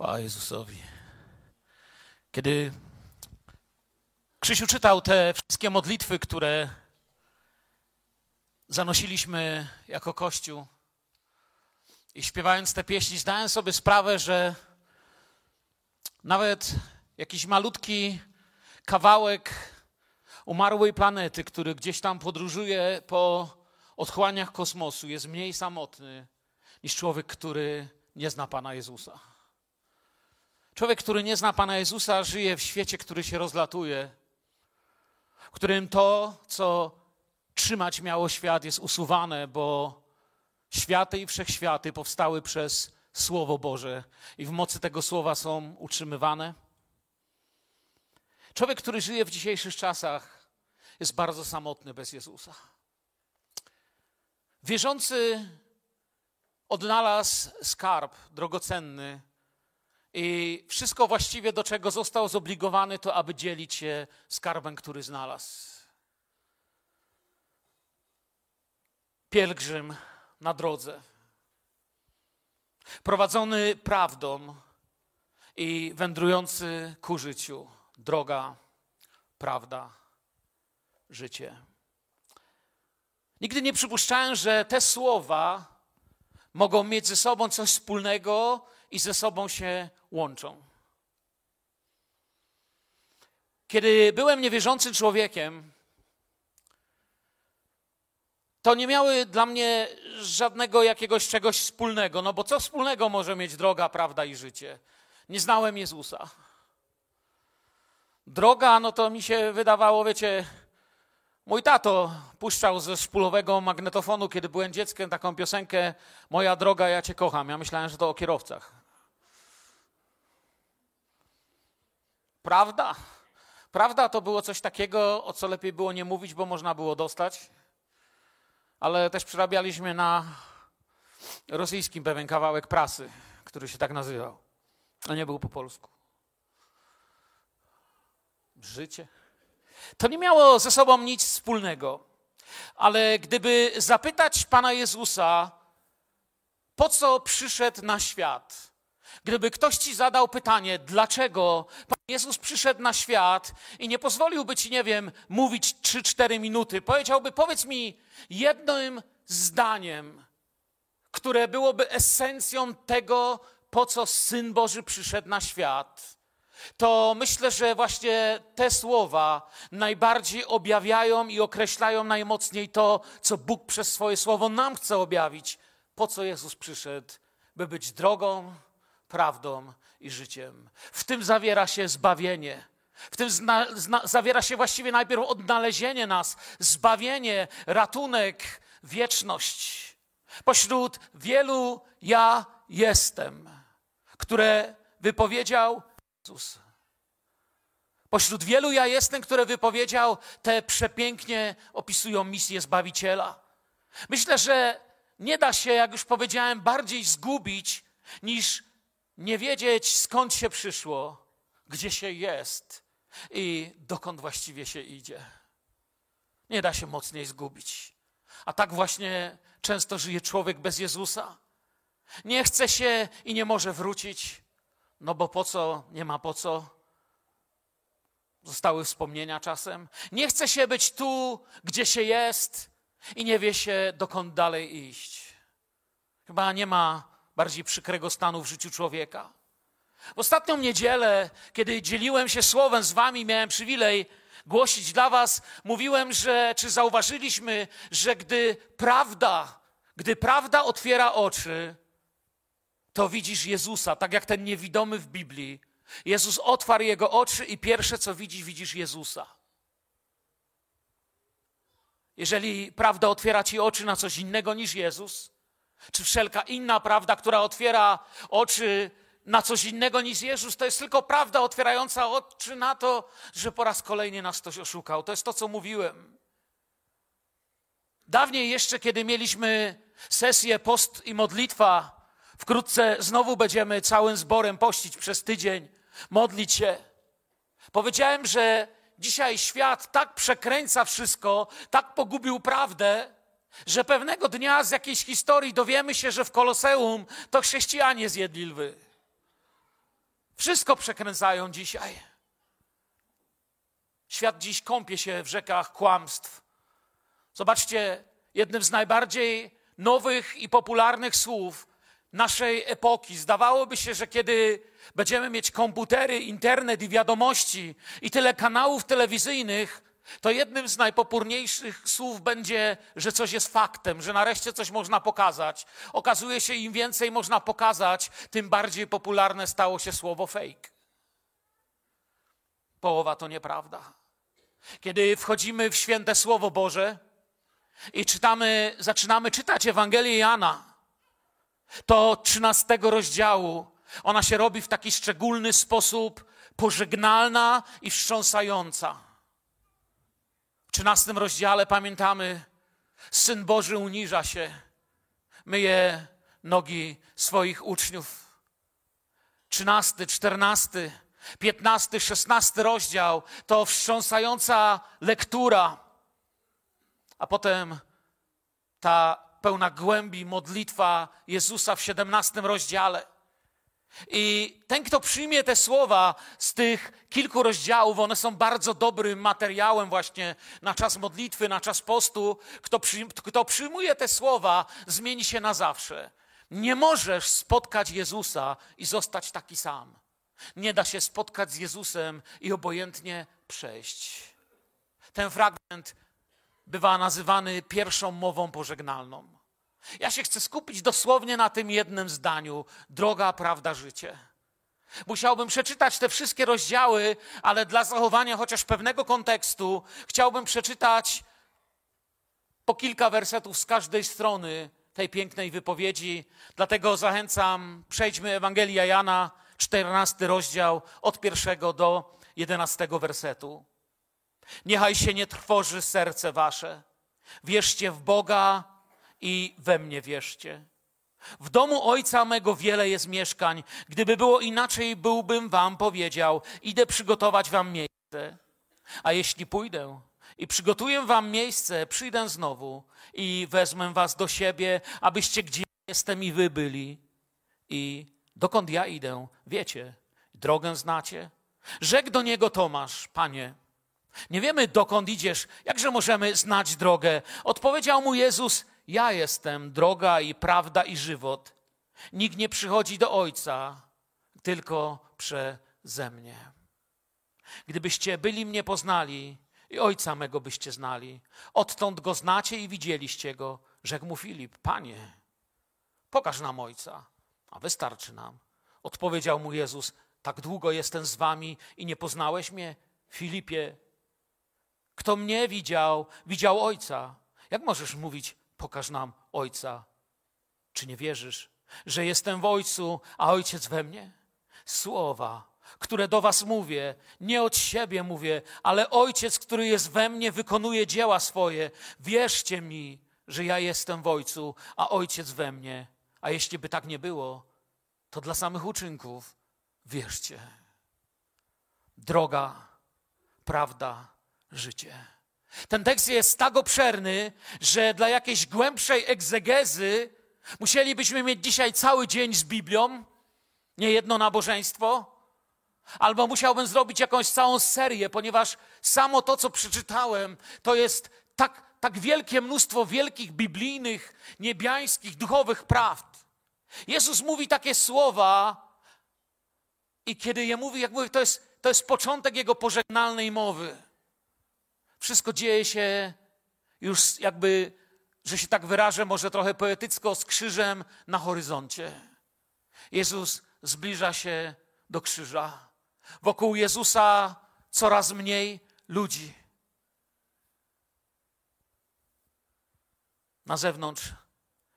Chwała Jezusowi. Kiedy Krzysiu czytał te wszystkie modlitwy, które zanosiliśmy jako Kościół i śpiewając te pieśni, zdałem sobie sprawę, że nawet jakiś malutki kawałek umarłej planety, który gdzieś tam podróżuje po otchłaniach kosmosu, jest mniej samotny niż człowiek, który nie zna Pana Jezusa. Człowiek, który nie zna Pana Jezusa, żyje w świecie, który się rozlatuje, w którym to, co trzymać miało świat, jest usuwane, bo światy i wszechświaty powstały przez Słowo Boże i w mocy tego słowa są utrzymywane. Człowiek, który żyje w dzisiejszych czasach, jest bardzo samotny bez Jezusa. Wierzący odnalazł skarb drogocenny i wszystko właściwie, do czego został zobligowany, to aby dzielić się skarbem, który znalazł. Pielgrzym na drodze, prowadzony prawdą i wędrujący ku życiu. Droga, prawda, życie. Nigdy nie przypuszczałem, że te słowa mogą mieć ze sobą coś wspólnego i ze sobą się łączą. Kiedy byłem niewierzącym człowiekiem, to nie miały dla mnie żadnego jakiegoś czegoś wspólnego. No bo co wspólnego może mieć droga, prawda i życie? Nie znałem Jezusa. Droga, no to mi się wydawało, wiecie, mój tato puszczał ze szpulowego magnetofonu, kiedy byłem dzieckiem, taką piosenkę Moja droga, ja cię kocham. Ja myślałem, że to o kierowcach. Prawda? Prawda to było coś takiego, o co lepiej było nie mówić, bo można było dostać. Ale też przerabialiśmy na rosyjskim pewien kawałek prasy, który się tak nazywał. A nie był po polsku. Życie. To nie miało ze sobą nic wspólnego. Ale gdyby zapytać Pana Jezusa, po co przyszedł na świat, Gdyby ktoś ci zadał pytanie, dlaczego Jezus przyszedł na świat i nie pozwoliłby ci, nie wiem, mówić 3-4 minuty, powiedziałby, powiedz mi jednym zdaniem, które byłoby esencją tego, po co Syn Boży przyszedł na świat, to myślę, że właśnie te słowa najbardziej objawiają i określają najmocniej to, co Bóg przez swoje słowo nam chce objawić. Po co Jezus przyszedł? By być drogą, prawdą i życiem. W tym zawiera się zbawienie. W tym zna, zna, zawiera się właściwie najpierw odnalezienie nas, zbawienie, ratunek, wieczność. Pośród wielu ja jestem, które wypowiedział Jezus. Pośród wielu ja jestem, które wypowiedział, te przepięknie opisują misję Zbawiciela. Myślę, że nie da się, jak już powiedziałem, bardziej zgubić niż nie wiedzieć skąd się przyszło, gdzie się jest i dokąd właściwie się idzie. Nie da się mocniej zgubić. A tak właśnie często żyje człowiek bez Jezusa. Nie chce się i nie może wrócić, no bo po co, nie ma po co. Zostały wspomnienia czasem. Nie chce się być tu, gdzie się jest i nie wie się, dokąd dalej iść. Chyba nie ma bardziej przykrego stanu w życiu człowieka. W ostatnią niedzielę, kiedy dzieliłem się słowem z wami, miałem przywilej głosić dla was, mówiłem, że czy zauważyliśmy, że gdy prawda, gdy prawda otwiera oczy, to widzisz Jezusa, tak jak ten niewidomy w Biblii. Jezus otwarł jego oczy i pierwsze co widzisz, widzisz Jezusa. Jeżeli prawda otwiera ci oczy na coś innego niż Jezus, czy wszelka inna prawda, która otwiera oczy na coś innego niż Jezus, to jest tylko prawda otwierająca oczy na to, że po raz kolejny nas ktoś oszukał. To jest to, co mówiłem. Dawniej jeszcze, kiedy mieliśmy sesję post i modlitwa, wkrótce znowu będziemy całym zborem pościć przez tydzień, modlić się. Powiedziałem, że dzisiaj świat tak przekręca wszystko, tak pogubił prawdę, że pewnego dnia z jakiejś historii dowiemy się, że w Koloseum to chrześcijanie zjedli lwy. Wszystko przekręcają dzisiaj. Świat dziś kąpie się w rzekach kłamstw. Zobaczcie, jednym z najbardziej nowych i popularnych słów naszej epoki. Zdawałoby się, że kiedy będziemy mieć komputery, internet i wiadomości i tyle kanałów telewizyjnych, to jednym z najpopórniejszych słów będzie, że coś jest faktem, że nareszcie coś można pokazać. Okazuje się, im więcej można pokazać, tym bardziej popularne stało się słowo fake. Połowa to nieprawda. Kiedy wchodzimy w święte Słowo Boże i czytamy, zaczynamy czytać Ewangelię Jana, to 13 rozdziału ona się robi w taki szczególny sposób pożegnalna i wstrząsająca. W 13 rozdziale pamiętamy, Syn Boży uniża się, myje nogi swoich uczniów. 13, 14, 15, 16 rozdział to wstrząsająca lektura, a potem ta pełna głębi modlitwa Jezusa w 17 rozdziale. I ten, kto przyjmie te słowa z tych kilku rozdziałów, one są bardzo dobrym materiałem właśnie na czas modlitwy, na czas postu. Kto, przy, kto przyjmuje te słowa, zmieni się na zawsze. Nie możesz spotkać Jezusa i zostać taki sam. Nie da się spotkać z Jezusem i obojętnie przejść. Ten fragment bywa nazywany pierwszą mową pożegnalną. Ja się chcę skupić dosłownie na tym jednym zdaniu: droga, prawda, życie. Musiałbym przeczytać te wszystkie rozdziały, ale dla zachowania chociaż pewnego kontekstu chciałbym przeczytać po kilka wersetów z każdej strony tej pięknej wypowiedzi. Dlatego zachęcam, przejdźmy Ewangelia Jana, 14 rozdział, od pierwszego do 11 wersetu. Niechaj się nie trwoży serce wasze. Wierzcie w Boga i we mnie wierzcie. W domu ojca mego wiele jest mieszkań. Gdyby było inaczej, byłbym wam powiedział: Idę przygotować wam miejsce. A jeśli pójdę i przygotuję wam miejsce, przyjdę znowu i wezmę was do siebie, abyście gdzie jestem i wy byli. I dokąd ja idę, wiecie, drogę znacie. Rzekł do niego Tomasz: Panie, nie wiemy dokąd idziesz, jakże możemy znać drogę? Odpowiedział mu Jezus: ja jestem droga i prawda i żywot. Nikt nie przychodzi do Ojca tylko przeze mnie. Gdybyście byli mnie poznali i Ojca mego byście znali, odtąd go znacie i widzieliście go, rzekł mu Filip, Panie, pokaż nam Ojca, a wystarczy nam. Odpowiedział mu Jezus, tak długo jestem z wami i nie poznałeś mnie? Filipie, kto mnie widział, widział Ojca. Jak możesz mówić, pokaż nam Ojca. Czy nie wierzysz, że jestem w Ojcu, a Ojciec we mnie? Słowa, które do Was mówię, nie od siebie mówię, ale Ojciec, który jest we mnie, wykonuje dzieła swoje. Wierzcie mi, że ja jestem w Ojcu, a Ojciec we mnie. A jeśli by tak nie było, to dla samych uczynków wierzcie. Droga, prawda, życie. Ten tekst jest tak obszerny, że dla jakiejś głębszej egzegezy musielibyśmy mieć dzisiaj cały dzień z Biblią, nie jedno nabożeństwo, albo musiałbym zrobić jakąś całą serię, ponieważ samo to, co przeczytałem, to jest tak, tak wielkie mnóstwo wielkich biblijnych, niebiańskich, duchowych prawd. Jezus mówi takie słowa, i kiedy je mówi, jak mówi, to jest, to jest początek jego pożegnalnej mowy. Wszystko dzieje się już jakby, że się tak wyrażę, może trochę poetycko, z krzyżem na horyzoncie. Jezus zbliża się do krzyża. Wokół Jezusa coraz mniej ludzi. Na zewnątrz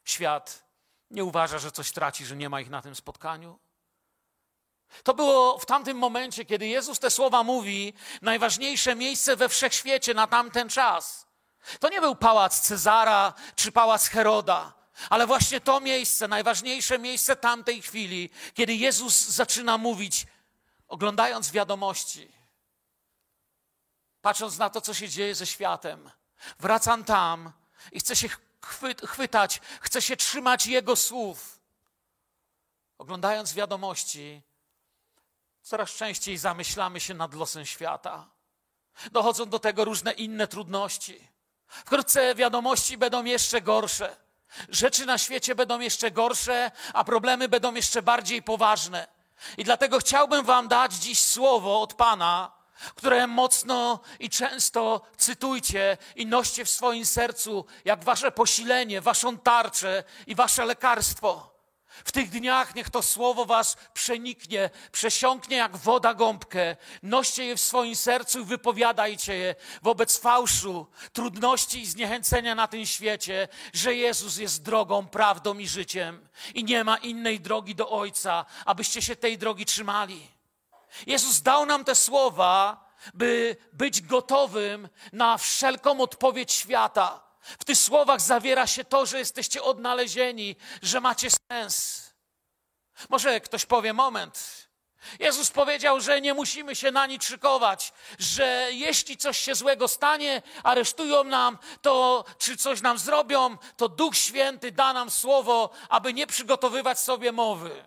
świat nie uważa, że coś traci, że nie ma ich na tym spotkaniu. To było w tamtym momencie, kiedy Jezus te słowa mówi, najważniejsze miejsce we wszechświecie na tamten czas. To nie był pałac Cezara czy pałac Heroda, ale właśnie to miejsce, najważniejsze miejsce tamtej chwili, kiedy Jezus zaczyna mówić, oglądając wiadomości, patrząc na to, co się dzieje ze światem. Wracam tam i chcę się chwytać, chcę się trzymać Jego słów. Oglądając wiadomości, Coraz częściej zamyślamy się nad losem świata. Dochodzą do tego różne inne trudności. Wkrótce wiadomości będą jeszcze gorsze. Rzeczy na świecie będą jeszcze gorsze, a problemy będą jeszcze bardziej poważne. I dlatego chciałbym Wam dać dziś słowo od Pana, które mocno i często cytujcie i noście w swoim sercu, jak Wasze posilenie, Waszą tarczę i Wasze lekarstwo. W tych dniach niech to słowo was przeniknie, przesiąknie jak woda gąbkę. Noście je w swoim sercu i wypowiadajcie je wobec fałszu, trudności i zniechęcenia na tym świecie, że Jezus jest drogą, prawdą i życiem i nie ma innej drogi do Ojca, abyście się tej drogi trzymali. Jezus dał nam te słowa, by być gotowym na wszelką odpowiedź świata w tych słowach zawiera się to, że jesteście odnalezieni, że macie sens. Może ktoś powie moment. Jezus powiedział, że nie musimy się na nic szykować, że jeśli coś się złego stanie, aresztują nam, to czy coś nam zrobią, to Duch Święty da nam słowo, aby nie przygotowywać sobie mowy.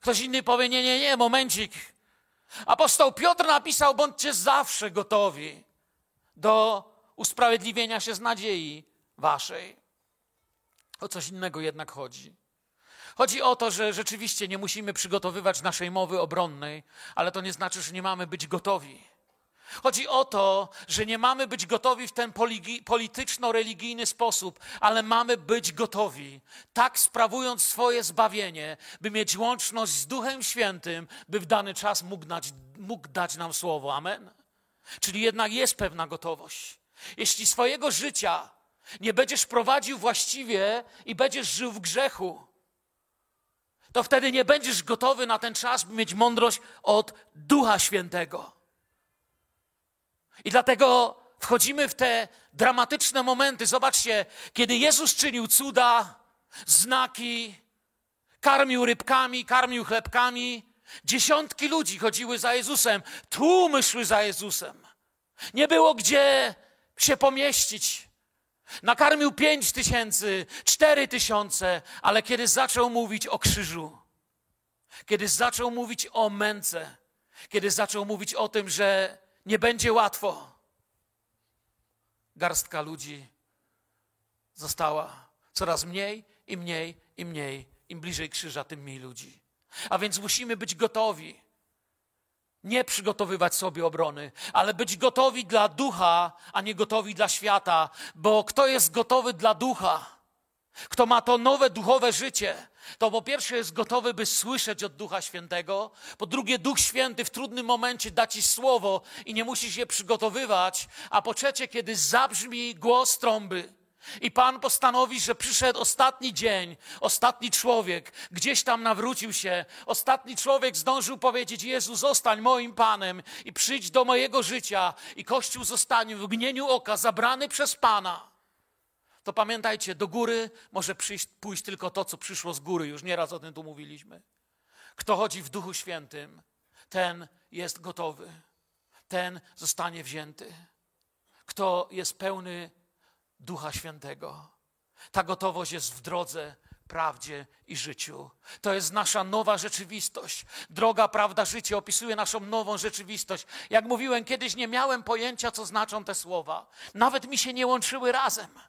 Ktoś inny powie: Nie, nie, nie, momencik. Apostoł Piotr napisał: Bądźcie zawsze gotowi do usprawiedliwienia się z nadziei waszej. O coś innego jednak chodzi. Chodzi o to, że rzeczywiście nie musimy przygotowywać naszej mowy obronnej, ale to nie znaczy, że nie mamy być gotowi. Chodzi o to, że nie mamy być gotowi w ten polityczno-religijny sposób, ale mamy być gotowi, tak sprawując swoje zbawienie, by mieć łączność z Duchem Świętym, by w dany czas mógł dać, mógł dać nam słowo. Amen. Czyli jednak jest pewna gotowość. Jeśli swojego życia nie będziesz prowadził właściwie i będziesz żył w grzechu, to wtedy nie będziesz gotowy na ten czas, by mieć mądrość od Ducha Świętego. I dlatego wchodzimy w te dramatyczne momenty. Zobaczcie, kiedy Jezus czynił cuda, znaki, karmił rybkami, karmił chlebkami, dziesiątki ludzi chodziły za Jezusem, tłumy szły za Jezusem. Nie było gdzie się pomieścić. Nakarmił pięć tysięcy, cztery tysiące, ale kiedy zaczął mówić o krzyżu, kiedy zaczął mówić o męce, kiedy zaczął mówić o tym, że nie będzie łatwo, garstka ludzi została coraz mniej i mniej i mniej. Im bliżej krzyża, tym mniej ludzi. A więc musimy być gotowi nie przygotowywać sobie obrony, ale być gotowi dla ducha, a nie gotowi dla świata, bo kto jest gotowy dla ducha, kto ma to nowe duchowe życie, to po pierwsze jest gotowy, by słyszeć od Ducha Świętego, po drugie, Duch Święty w trudnym momencie da ci słowo i nie musisz je przygotowywać, a po trzecie, kiedy zabrzmi głos trąby, i Pan postanowi, że przyszedł ostatni dzień, ostatni człowiek, gdzieś tam nawrócił się, ostatni człowiek zdążył powiedzieć: Jezu, zostań moim Panem i przyjdź do mojego życia, i Kościół zostanie w mgnieniu oka zabrany przez Pana. To pamiętajcie, do góry może przyjść, pójść tylko to, co przyszło z góry, już nieraz o tym tu mówiliśmy. Kto chodzi w Duchu Świętym, ten jest gotowy, ten zostanie wzięty. Kto jest pełny Ducha Świętego. Ta gotowość jest w drodze, prawdzie i życiu. To jest nasza nowa rzeczywistość. Droga, prawda, życie opisuje naszą nową rzeczywistość. Jak mówiłem, kiedyś nie miałem pojęcia, co znaczą te słowa. Nawet mi się nie łączyły razem.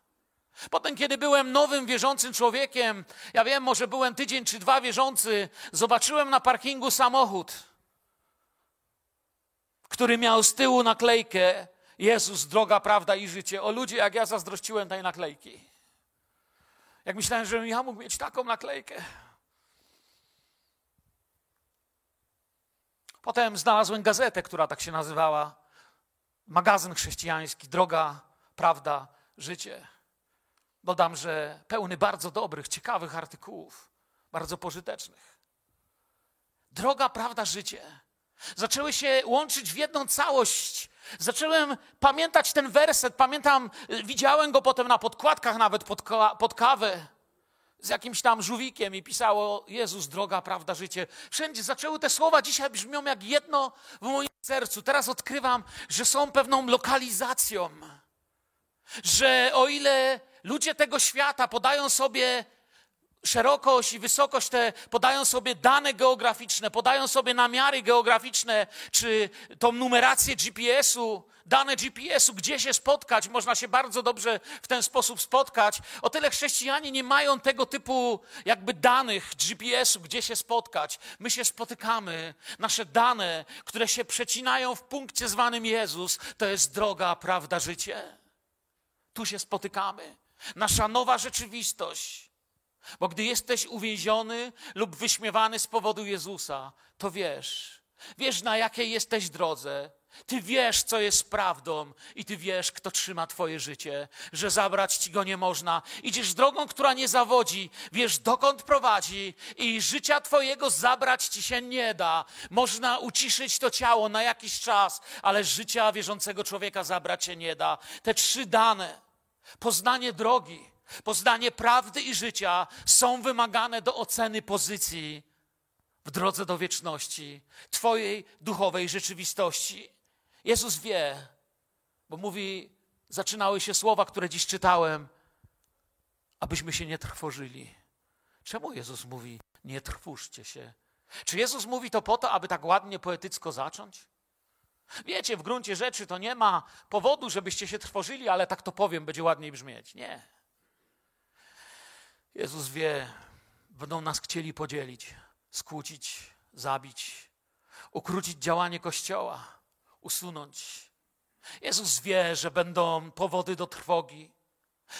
Potem, kiedy byłem nowym wierzącym człowiekiem, ja wiem, może byłem tydzień czy dwa wierzący, zobaczyłem na parkingu samochód, który miał z tyłu naklejkę Jezus, droga, prawda i życie. O ludzie, jak ja zazdrościłem tej naklejki. Jak myślałem, że ja mógł mieć taką naklejkę. Potem znalazłem gazetę, która tak się nazywała. Magazyn chrześcijański, droga, prawda, życie. Dodam, że pełny bardzo dobrych, ciekawych artykułów, bardzo pożytecznych. Droga, prawda, życie zaczęły się łączyć w jedną całość Zacząłem pamiętać ten werset, pamiętam, widziałem go potem na podkładkach nawet pod, pod kawę z jakimś tam żółwikiem i pisało Jezus, droga, prawda, życie. Wszędzie zaczęły te słowa, dzisiaj brzmią jak jedno w moim sercu. Teraz odkrywam, że są pewną lokalizacją. Że o ile ludzie tego świata podają sobie szerokość i wysokość te podają sobie dane geograficzne, podają sobie namiary geograficzne, czy tą numerację GPS-u, dane GPS-u, gdzie się spotkać, można się bardzo dobrze w ten sposób spotkać. O tyle chrześcijanie nie mają tego typu jakby danych GPS-u, gdzie się spotkać. My się spotykamy. Nasze dane, które się przecinają w punkcie zwanym Jezus, to jest droga, prawda, życie. Tu się spotykamy. Nasza nowa rzeczywistość. Bo gdy jesteś uwięziony lub wyśmiewany z powodu Jezusa, to wiesz, wiesz na jakiej jesteś drodze, ty wiesz, co jest prawdą, i ty wiesz, kto trzyma Twoje życie, że zabrać ci go nie można. Idziesz drogą, która nie zawodzi, wiesz, dokąd prowadzi, i życia Twojego zabrać ci się nie da. Można uciszyć to ciało na jakiś czas, ale życia wierzącego człowieka zabrać się nie da. Te trzy dane, poznanie drogi, poznanie prawdy i życia są wymagane do oceny pozycji w drodze do wieczności, Twojej duchowej rzeczywistości. Jezus wie, bo mówi, zaczynały się słowa, które dziś czytałem, abyśmy się nie trwożyli. Czemu Jezus mówi, nie trwóżcie się? Czy Jezus mówi to po to, aby tak ładnie, poetycko zacząć? Wiecie, w gruncie rzeczy to nie ma powodu, żebyście się trwożyli, ale tak to powiem, będzie ładniej brzmieć. Nie. Jezus wie, będą nas chcieli podzielić, skłócić, zabić, ukrócić działanie Kościoła usunąć. Jezus wie, że będą powody do trwogi.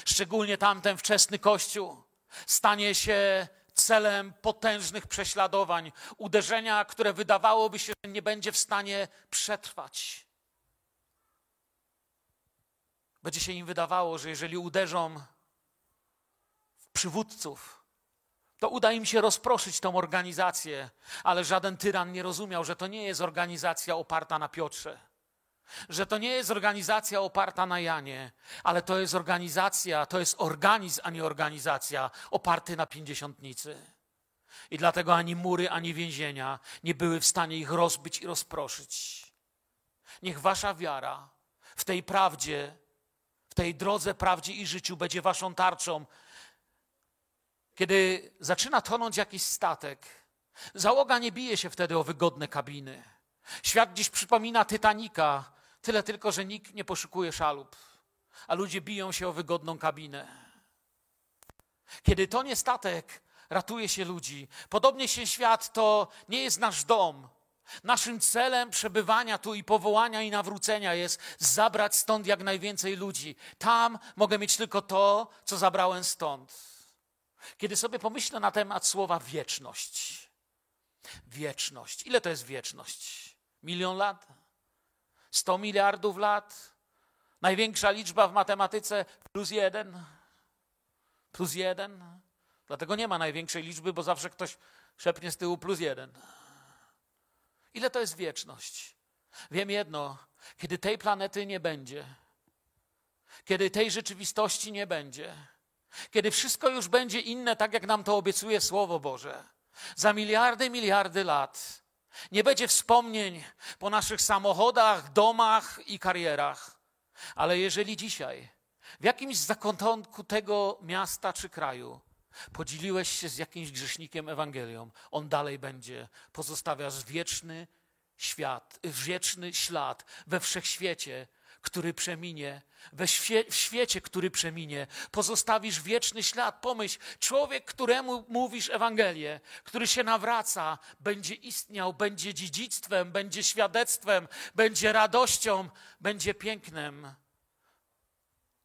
Szczególnie tamten wczesny Kościół stanie się celem potężnych prześladowań, uderzenia, które wydawałoby się, że nie będzie w stanie przetrwać. Będzie się im wydawało, że jeżeli uderzą przywódców, to uda im się rozproszyć tą organizację, ale żaden tyran nie rozumiał, że to nie jest organizacja oparta na Piotrze, że to nie jest organizacja oparta na Janie, ale to jest organizacja, to jest organizm, a nie organizacja oparty na pięćdziesiątnicy. I dlatego ani mury, ani więzienia nie były w stanie ich rozbić i rozproszyć. Niech wasza wiara w tej prawdzie, w tej drodze, prawdzie i życiu będzie waszą tarczą, kiedy zaczyna tonąć jakiś statek, załoga nie bije się wtedy o wygodne kabiny. Świat dziś przypomina Titanika, tyle tylko, że nikt nie poszukuje szalup, a ludzie biją się o wygodną kabinę. Kiedy tonie statek, ratuje się ludzi. Podobnie się świat to nie jest nasz dom. Naszym celem przebywania tu i powołania i nawrócenia jest zabrać stąd jak najwięcej ludzi. Tam mogę mieć tylko to, co zabrałem stąd. Kiedy sobie pomyślę na temat słowa wieczność. Wieczność. Ile to jest wieczność? Milion lat? Sto miliardów lat? Największa liczba w matematyce plus jeden? Plus jeden? Dlatego nie ma największej liczby, bo zawsze ktoś szepnie z tyłu plus jeden. Ile to jest wieczność? Wiem jedno, kiedy tej planety nie będzie, kiedy tej rzeczywistości nie będzie, kiedy wszystko już będzie inne, tak jak nam to obiecuje Słowo Boże, za miliardy, miliardy lat nie będzie wspomnień po naszych samochodach, domach i karierach. Ale jeżeli dzisiaj w jakimś zakątku tego miasta czy kraju podzieliłeś się z jakimś grzesznikiem Ewangelią, on dalej będzie. Pozostawiasz wieczny świat, wieczny ślad we wszechświecie, który przeminie, we świe w świecie, który przeminie, pozostawisz wieczny ślad. Pomyśl, człowiek, któremu mówisz Ewangelię, który się nawraca, będzie istniał, będzie dziedzictwem, będzie świadectwem, będzie radością, będzie pięknem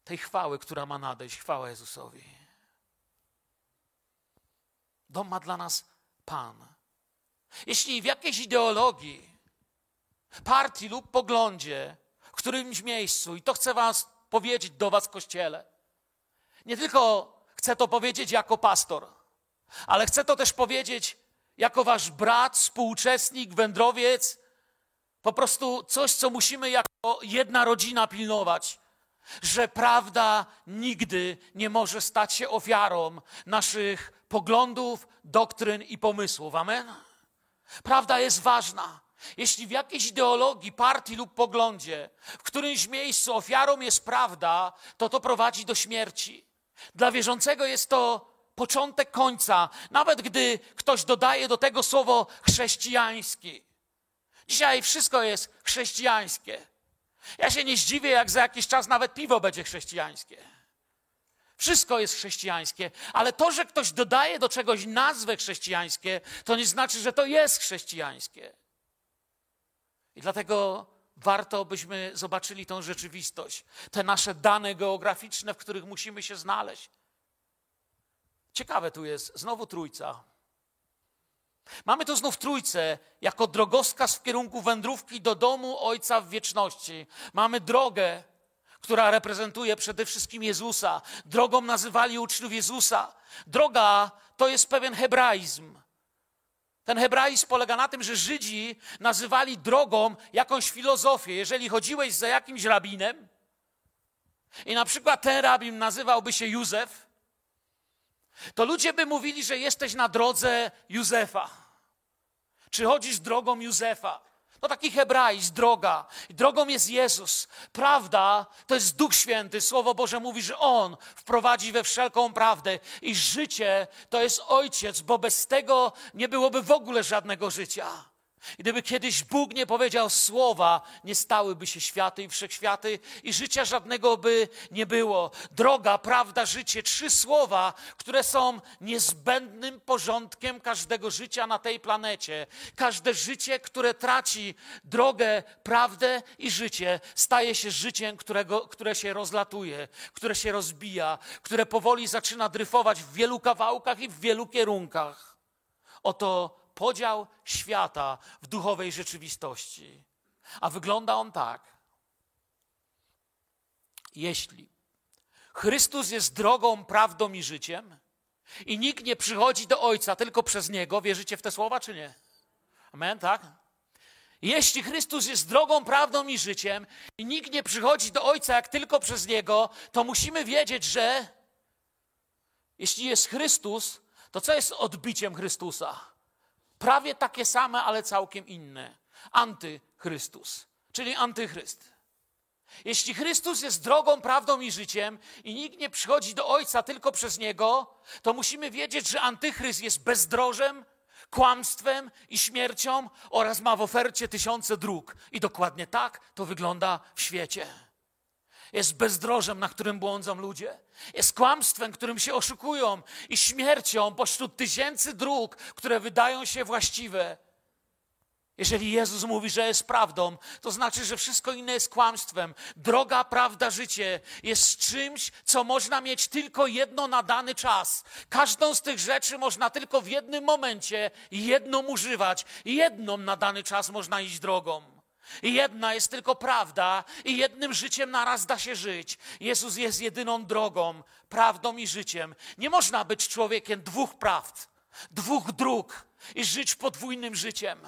tej chwały, która ma nadejść, chwała Jezusowi. Dom ma dla nas Pan. Jeśli w jakiejś ideologii, partii lub poglądzie którymś miejscu, i to chcę Was powiedzieć do Was, kościele. Nie tylko chcę to powiedzieć jako pastor, ale chcę to też powiedzieć jako Wasz brat, współuczestnik, wędrowiec. Po prostu coś, co musimy jako jedna rodzina pilnować że prawda nigdy nie może stać się ofiarą naszych poglądów, doktryn i pomysłów. Amen? Prawda jest ważna. Jeśli w jakiejś ideologii, partii lub poglądzie, w którymś miejscu ofiarą jest prawda, to to prowadzi do śmierci. Dla wierzącego jest to początek końca, nawet gdy ktoś dodaje do tego słowo chrześcijański. Dzisiaj wszystko jest chrześcijańskie. Ja się nie zdziwię, jak za jakiś czas nawet piwo będzie chrześcijańskie. Wszystko jest chrześcijańskie, ale to, że ktoś dodaje do czegoś nazwę chrześcijańskie, to nie znaczy, że to jest chrześcijańskie. I dlatego warto, byśmy zobaczyli tą rzeczywistość, te nasze dane geograficzne, w których musimy się znaleźć. Ciekawe tu jest, znowu trójca. Mamy tu znów trójcę jako drogowskaz w kierunku wędrówki do domu Ojca w wieczności. Mamy drogę, która reprezentuje przede wszystkim Jezusa. Drogą nazywali uczniów Jezusa. Droga to jest pewien hebraizm. Ten hebraizm polega na tym, że Żydzi nazywali drogą jakąś filozofię. Jeżeli chodziłeś za jakimś rabinem i na przykład ten rabin nazywałby się Józef, to ludzie by mówili, że jesteś na drodze Józefa. Czy chodzisz drogą Józefa? To taki hebraizm, droga. Drogą jest Jezus. Prawda to jest Duch Święty. Słowo Boże mówi, że On wprowadzi we wszelką prawdę. I życie to jest Ojciec, bo bez tego nie byłoby w ogóle żadnego życia. Gdyby kiedyś Bóg nie powiedział słowa, nie stałyby się światy i wszechświaty i życia żadnego by nie było. Droga, prawda, życie, trzy słowa, które są niezbędnym porządkiem każdego życia na tej planecie. Każde życie, które traci drogę, prawdę i życie, staje się życiem, którego, które się rozlatuje, które się rozbija, które powoli zaczyna dryfować w wielu kawałkach i w wielu kierunkach. Oto podział świata w duchowej rzeczywistości. A wygląda on tak. Jeśli Chrystus jest drogą, prawdą i życiem i nikt nie przychodzi do Ojca tylko przez Niego, wierzycie w te słowa czy nie? Amen, tak? Jeśli Chrystus jest drogą, prawdą i życiem i nikt nie przychodzi do Ojca jak tylko przez Niego, to musimy wiedzieć, że jeśli jest Chrystus, to co jest odbiciem Chrystusa? Prawie takie same, ale całkiem inne. Antychrystus, czyli antychryst. Jeśli Chrystus jest drogą, prawdą i życiem i nikt nie przychodzi do Ojca tylko przez Niego, to musimy wiedzieć, że antychryst jest bezdrożem, kłamstwem i śmiercią oraz ma w ofercie tysiące dróg. I dokładnie tak to wygląda w świecie jest bezdrożem, na którym błądzą ludzie. Jest kłamstwem, którym się oszukują i śmiercią pośród tysięcy dróg, które wydają się właściwe. Jeżeli Jezus mówi, że jest prawdą, to znaczy, że wszystko inne jest kłamstwem. Droga, prawda, życie jest czymś, co można mieć tylko jedno na dany czas. Każdą z tych rzeczy można tylko w jednym momencie jedną używać. Jedną na dany czas można iść drogą. I jedna jest tylko prawda, i jednym życiem naraz da się żyć. Jezus jest jedyną drogą, prawdą i życiem. Nie można być człowiekiem dwóch prawd, dwóch dróg i żyć podwójnym życiem.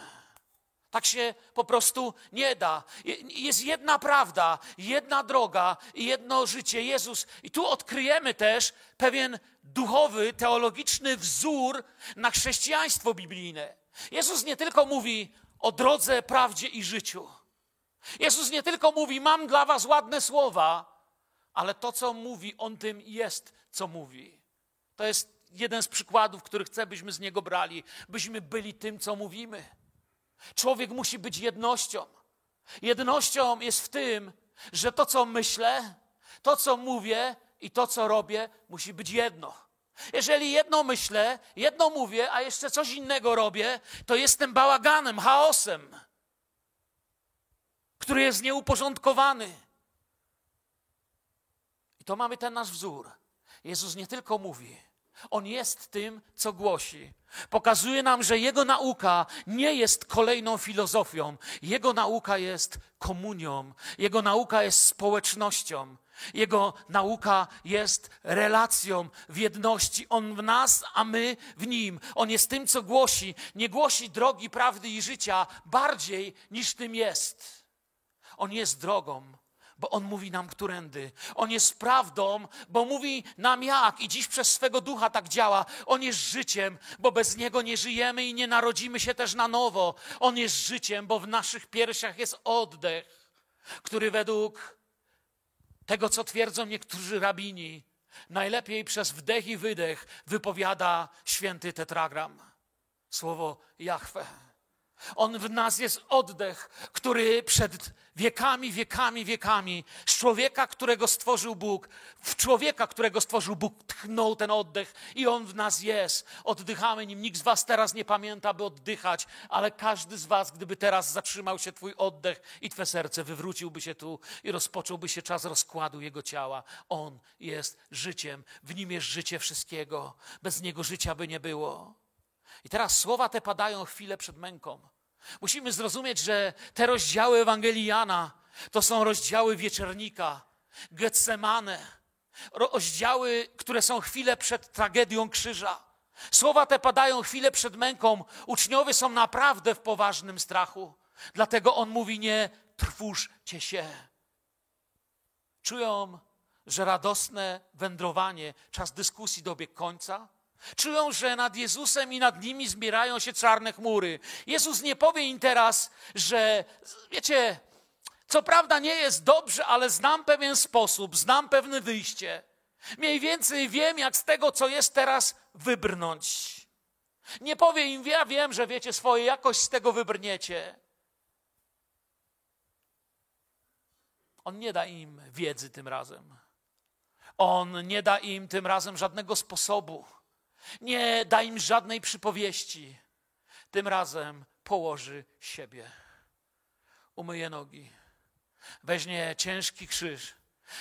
Tak się po prostu nie da. Jest jedna prawda, jedna droga i jedno życie. Jezus. I tu odkryjemy też pewien duchowy, teologiczny wzór na chrześcijaństwo biblijne. Jezus nie tylko mówi o drodze, prawdzie i życiu. Jezus nie tylko mówi: Mam dla Was ładne słowa, ale to, co mówi, on tym jest, co mówi. To jest jeden z przykładów, który chcę, byśmy z niego brali, byśmy byli tym, co mówimy. Człowiek musi być jednością. Jednością jest w tym, że to, co myślę, to, co mówię i to, co robię, musi być jedno. Jeżeli jedno myślę, jedno mówię, a jeszcze coś innego robię, to jestem bałaganem, chaosem, który jest nieuporządkowany. I to mamy ten nasz wzór. Jezus nie tylko mówi, on jest tym, co głosi. Pokazuje nam, że Jego nauka nie jest kolejną filozofią. Jego nauka jest komunią. Jego nauka jest społecznością. Jego nauka jest relacją w jedności. On w nas, a my w nim. On jest tym, co głosi. Nie głosi drogi, prawdy i życia bardziej niż tym jest. On jest drogą, bo On mówi nam którędy. On jest prawdą, bo mówi nam jak i dziś przez swego ducha tak działa. On jest życiem, bo bez Niego nie żyjemy i nie narodzimy się też na nowo. On jest życiem, bo w naszych piersiach jest oddech, który według tego, co twierdzą niektórzy rabini, najlepiej przez wdech i wydech wypowiada święty tetragram. Słowo Jahwe. On w nas jest oddech, który przed wiekami, wiekami, wiekami z człowieka, którego stworzył Bóg, w człowieka, którego stworzył Bóg, tchnął ten oddech i on w nas jest. Oddychamy nim. Nikt z Was teraz nie pamięta, by oddychać, ale każdy z Was, gdyby teraz zatrzymał się Twój oddech i Twe serce, wywróciłby się tu i rozpocząłby się czas rozkładu Jego ciała. On jest życiem. W nim jest życie wszystkiego. Bez Niego życia by nie było. I teraz słowa te padają chwilę przed męką. Musimy zrozumieć, że te rozdziały Ewangelii Jana to są rozdziały wieczernika, Getsemane, rozdziały, które są chwilę przed tragedią krzyża. Słowa te padają chwilę przed męką. Uczniowie są naprawdę w poważnym strachu. Dlatego on mówi: Nie trwóżcie się. Czują, że radosne wędrowanie, czas dyskusji dobiegł końca. Czują, że nad Jezusem i nad nimi zbierają się czarne chmury. Jezus nie powie im teraz, że wiecie, co prawda nie jest dobrze, ale znam pewien sposób, znam pewne wyjście. Mniej więcej wiem, jak z tego, co jest teraz, wybrnąć. Nie powie im, ja wiem, że wiecie swoje, jakoś z tego wybrniecie. On nie da im wiedzy tym razem. On nie da im tym razem żadnego sposobu nie da im żadnej przypowieści. Tym razem położy siebie. Umyje nogi. Weźmie ciężki krzyż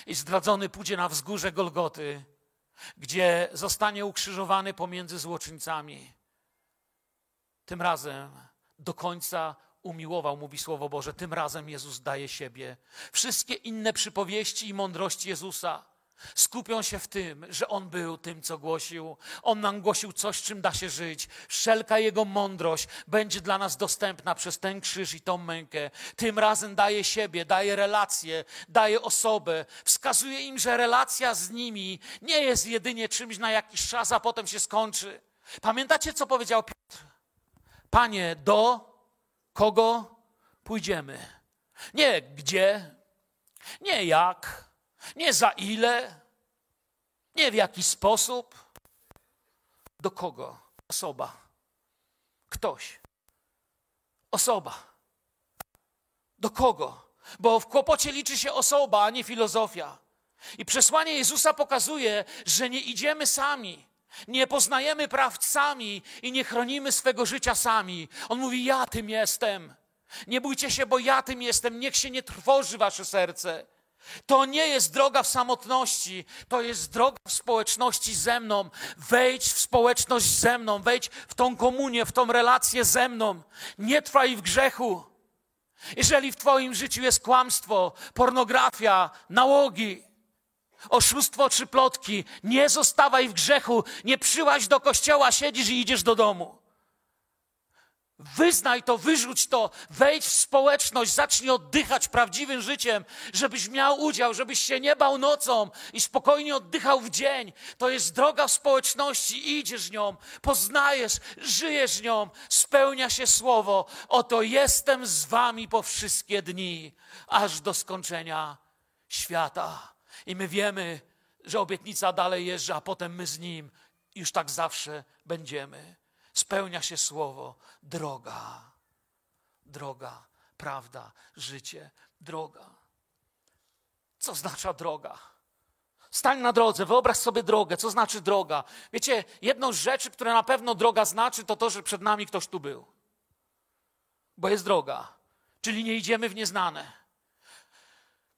i zdradzony pójdzie na wzgórze Golgoty, gdzie zostanie ukrzyżowany pomiędzy złoczyńcami. Tym razem do końca umiłował, mówi Słowo Boże. Tym razem Jezus daje siebie. Wszystkie inne przypowieści i mądrości Jezusa Skupią się w tym, że On był tym, co głosił. On nam głosił coś, czym da się żyć. Wszelka Jego mądrość będzie dla nas dostępna przez ten krzyż i tą mękę. Tym razem daje siebie, daje relacje, daje osobę. Wskazuje im, że relacja z nimi nie jest jedynie czymś na jakiś czas, a potem się skończy. Pamiętacie, co powiedział Piotr? Panie, do kogo pójdziemy? Nie gdzie, nie jak nie za ile, nie w jaki sposób, do kogo. Osoba. Ktoś. Osoba. Do kogo? Bo w kłopocie liczy się osoba, a nie filozofia. I przesłanie Jezusa pokazuje, że nie idziemy sami, nie poznajemy prawd sami i nie chronimy swego życia sami. On mówi: Ja tym jestem. Nie bójcie się, bo ja tym jestem. Niech się nie trwoży wasze serce. To nie jest droga w samotności, to jest droga w społeczności ze mną. Wejdź w społeczność ze mną, wejdź w tą komunię, w tą relację ze mną. Nie trwaj w grzechu. Jeżeli w Twoim życiu jest kłamstwo, pornografia, nałogi, oszustwo czy plotki, nie zostawaj w grzechu, nie przyłaź do kościoła, siedzisz i idziesz do domu. Wyznaj to, wyrzuć to, wejdź w społeczność, zacznij oddychać prawdziwym życiem, żebyś miał udział, żebyś się nie bał nocą i spokojnie oddychał w dzień. To jest droga w społeczności, idziesz nią, poznajesz, żyjesz nią, spełnia się słowo. Oto jestem z wami po wszystkie dni, aż do skończenia świata. I my wiemy, że obietnica dalej jest, a potem my z nim już tak zawsze będziemy spełnia się słowo droga. Droga, prawda, życie, droga. Co znaczy droga? Stań na drodze, wyobraź sobie drogę. Co znaczy droga? Wiecie, jedną z rzeczy, które na pewno droga znaczy, to to, że przed nami ktoś tu był. Bo jest droga, czyli nie idziemy w nieznane.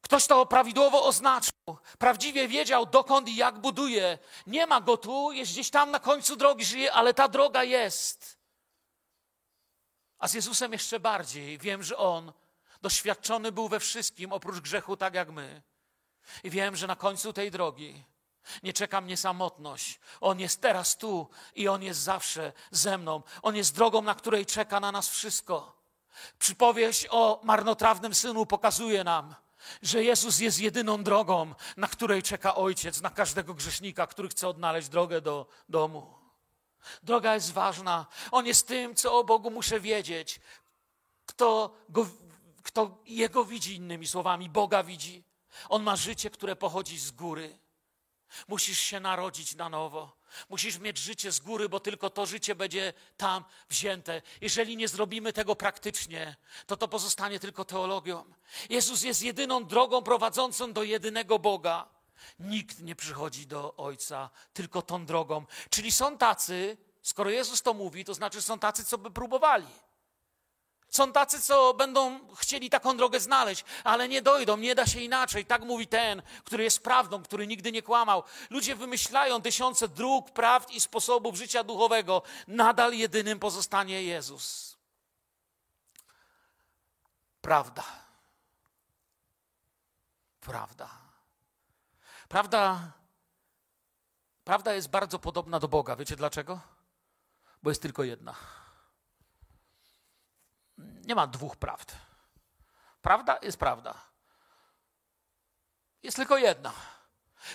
Ktoś to prawidłowo oznaczył, prawdziwie wiedział, dokąd i jak buduje. Nie ma go tu, jest gdzieś tam na końcu drogi, żyje, ale ta droga jest. A z Jezusem jeszcze bardziej. Wiem, że On doświadczony był we wszystkim, oprócz grzechu, tak jak my. I wiem, że na końcu tej drogi nie czeka mnie samotność. On jest teraz tu i On jest zawsze ze mną. On jest drogą, na której czeka na nas wszystko. Przypowieść o marnotrawnym synu pokazuje nam, że Jezus jest jedyną drogą, na której czeka Ojciec na każdego grzesznika, który chce odnaleźć drogę do domu. Droga jest ważna. On jest tym, co o Bogu muszę wiedzieć. Kto, go, kto Jego widzi, innymi słowami, Boga widzi. On ma życie, które pochodzi z góry. Musisz się narodzić na nowo. Musisz mieć życie z góry, bo tylko to życie będzie tam wzięte. Jeżeli nie zrobimy tego praktycznie, to to pozostanie tylko teologią. Jezus jest jedyną drogą prowadzącą do jedynego Boga. Nikt nie przychodzi do Ojca tylko tą drogą. Czyli są tacy, skoro Jezus to mówi, to znaczy są tacy, co by próbowali. Są tacy, co będą chcieli taką drogę znaleźć, ale nie dojdą, nie da się inaczej. Tak mówi ten, który jest prawdą, który nigdy nie kłamał. Ludzie wymyślają tysiące dróg, prawd i sposobów życia duchowego. Nadal jedynym pozostanie Jezus. Prawda. Prawda. Prawda. Prawda jest bardzo podobna do Boga. Wiecie dlaczego? Bo jest tylko jedna nie ma dwóch prawd. Prawda jest prawda. Jest tylko jedna.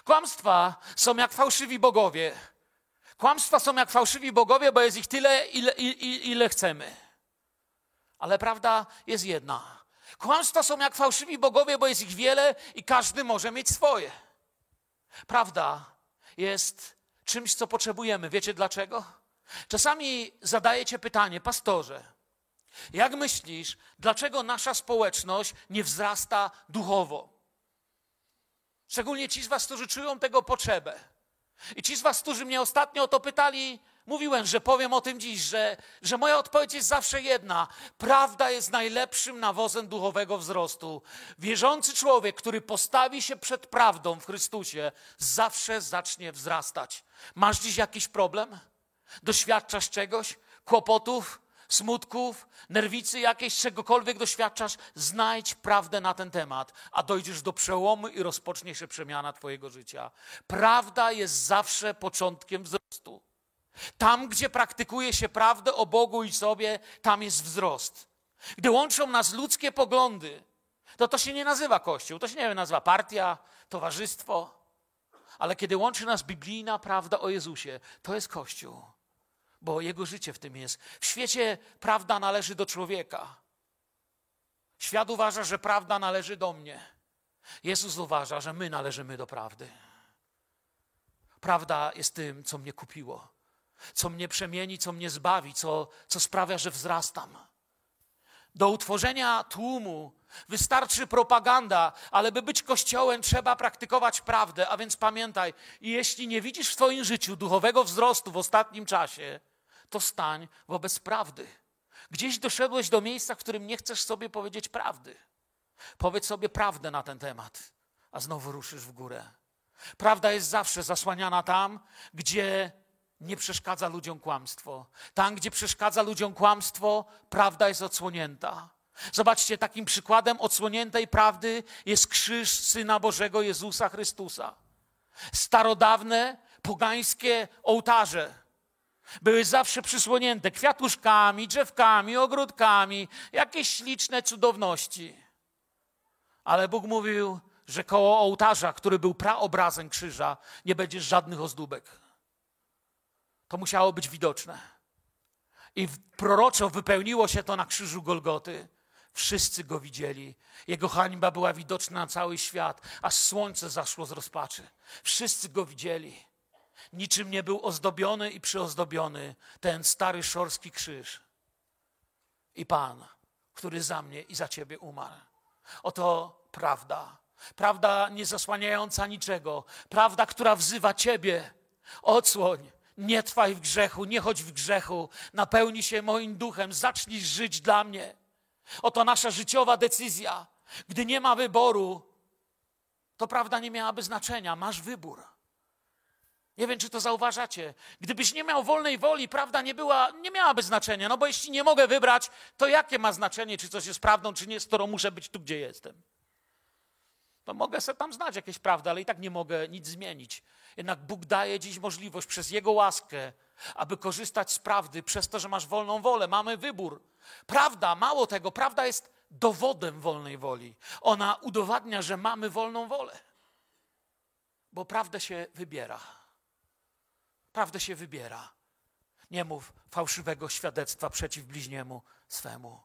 Kłamstwa są jak fałszywi bogowie. Kłamstwa są jak fałszywi bogowie, bo jest ich tyle, ile, ile, ile chcemy. Ale prawda jest jedna. Kłamstwa są jak fałszywi bogowie, bo jest ich wiele i każdy może mieć swoje. Prawda jest czymś, co potrzebujemy. Wiecie dlaczego? Czasami zadajecie pytanie, pastorze, jak myślisz, dlaczego nasza społeczność nie wzrasta duchowo? Szczególnie ci z Was, którzy czują tego potrzebę. I ci z Was, którzy mnie ostatnio o to pytali, mówiłem, że powiem o tym dziś, że, że moja odpowiedź jest zawsze jedna. Prawda jest najlepszym nawozem duchowego wzrostu. Wierzący człowiek, który postawi się przed prawdą w Chrystusie, zawsze zacznie wzrastać. Masz dziś jakiś problem? Doświadczasz czegoś? Kłopotów? smutków, nerwicy jakiejś, czegokolwiek doświadczasz, znajdź prawdę na ten temat, a dojdziesz do przełomu i rozpocznie się przemiana Twojego życia. Prawda jest zawsze początkiem wzrostu. Tam, gdzie praktykuje się prawdę o Bogu i sobie, tam jest wzrost. Gdy łączą nas ludzkie poglądy, to to się nie nazywa Kościół, to się nie nazywa partia, towarzystwo, ale kiedy łączy nas biblijna prawda o Jezusie, to jest Kościół bo jego życie w tym jest. W świecie prawda należy do człowieka. Świat uważa, że prawda należy do mnie. Jezus uważa, że my należymy do prawdy. Prawda jest tym, co mnie kupiło, co mnie przemieni, co mnie zbawi, co, co sprawia, że wzrastam. Do utworzenia tłumu wystarczy propaganda, ale by być kościołem, trzeba praktykować prawdę. A więc pamiętaj, jeśli nie widzisz w Twoim życiu duchowego wzrostu w ostatnim czasie, to stań wobec prawdy. Gdzieś doszedłeś do miejsca, w którym nie chcesz sobie powiedzieć prawdy. Powiedz sobie prawdę na ten temat, a znowu ruszysz w górę. Prawda jest zawsze zasłaniana tam, gdzie nie przeszkadza ludziom kłamstwo. Tam, gdzie przeszkadza ludziom kłamstwo, prawda jest odsłonięta. Zobaczcie, takim przykładem odsłoniętej prawdy jest krzyż Syna Bożego Jezusa Chrystusa. Starodawne, pogańskie ołtarze były zawsze przysłonięte kwiatuszkami, drzewkami, ogródkami, jakieś śliczne cudowności. Ale Bóg mówił, że koło ołtarza, który był praobrazem krzyża, nie będzie żadnych ozdóbek. To musiało być widoczne. I proroczo wypełniło się to na krzyżu Golgoty. Wszyscy go widzieli. Jego hańba była widoczna na cały świat, aż słońce zaszło z rozpaczy. Wszyscy go widzieli niczym nie był ozdobiony i przyozdobiony ten stary szorski krzyż. I Pan, który za mnie i za Ciebie umarł. Oto prawda. Prawda nie zasłaniająca niczego. Prawda, która wzywa Ciebie. Odsłoń. Nie trwaj w grzechu, nie chodź w grzechu. Napełnij się moim duchem. Zacznij żyć dla mnie. Oto nasza życiowa decyzja. Gdy nie ma wyboru, to prawda nie miałaby znaczenia. Masz wybór. Nie wiem, czy to zauważacie. Gdybyś nie miał wolnej woli, prawda nie, była, nie miałaby znaczenia. No bo jeśli nie mogę wybrać, to jakie ma znaczenie, czy coś jest prawdą, czy nie, skoro muszę być tu, gdzie jestem? To mogę sobie tam znać jakieś prawdy, ale i tak nie mogę nic zmienić. Jednak Bóg daje dziś możliwość przez Jego łaskę, aby korzystać z prawdy, przez to, że masz wolną wolę. Mamy wybór. Prawda, mało tego, prawda jest dowodem wolnej woli. Ona udowadnia, że mamy wolną wolę. Bo prawdę się wybiera. Prawdę się wybiera. Nie mów fałszywego świadectwa przeciw bliźniemu swemu.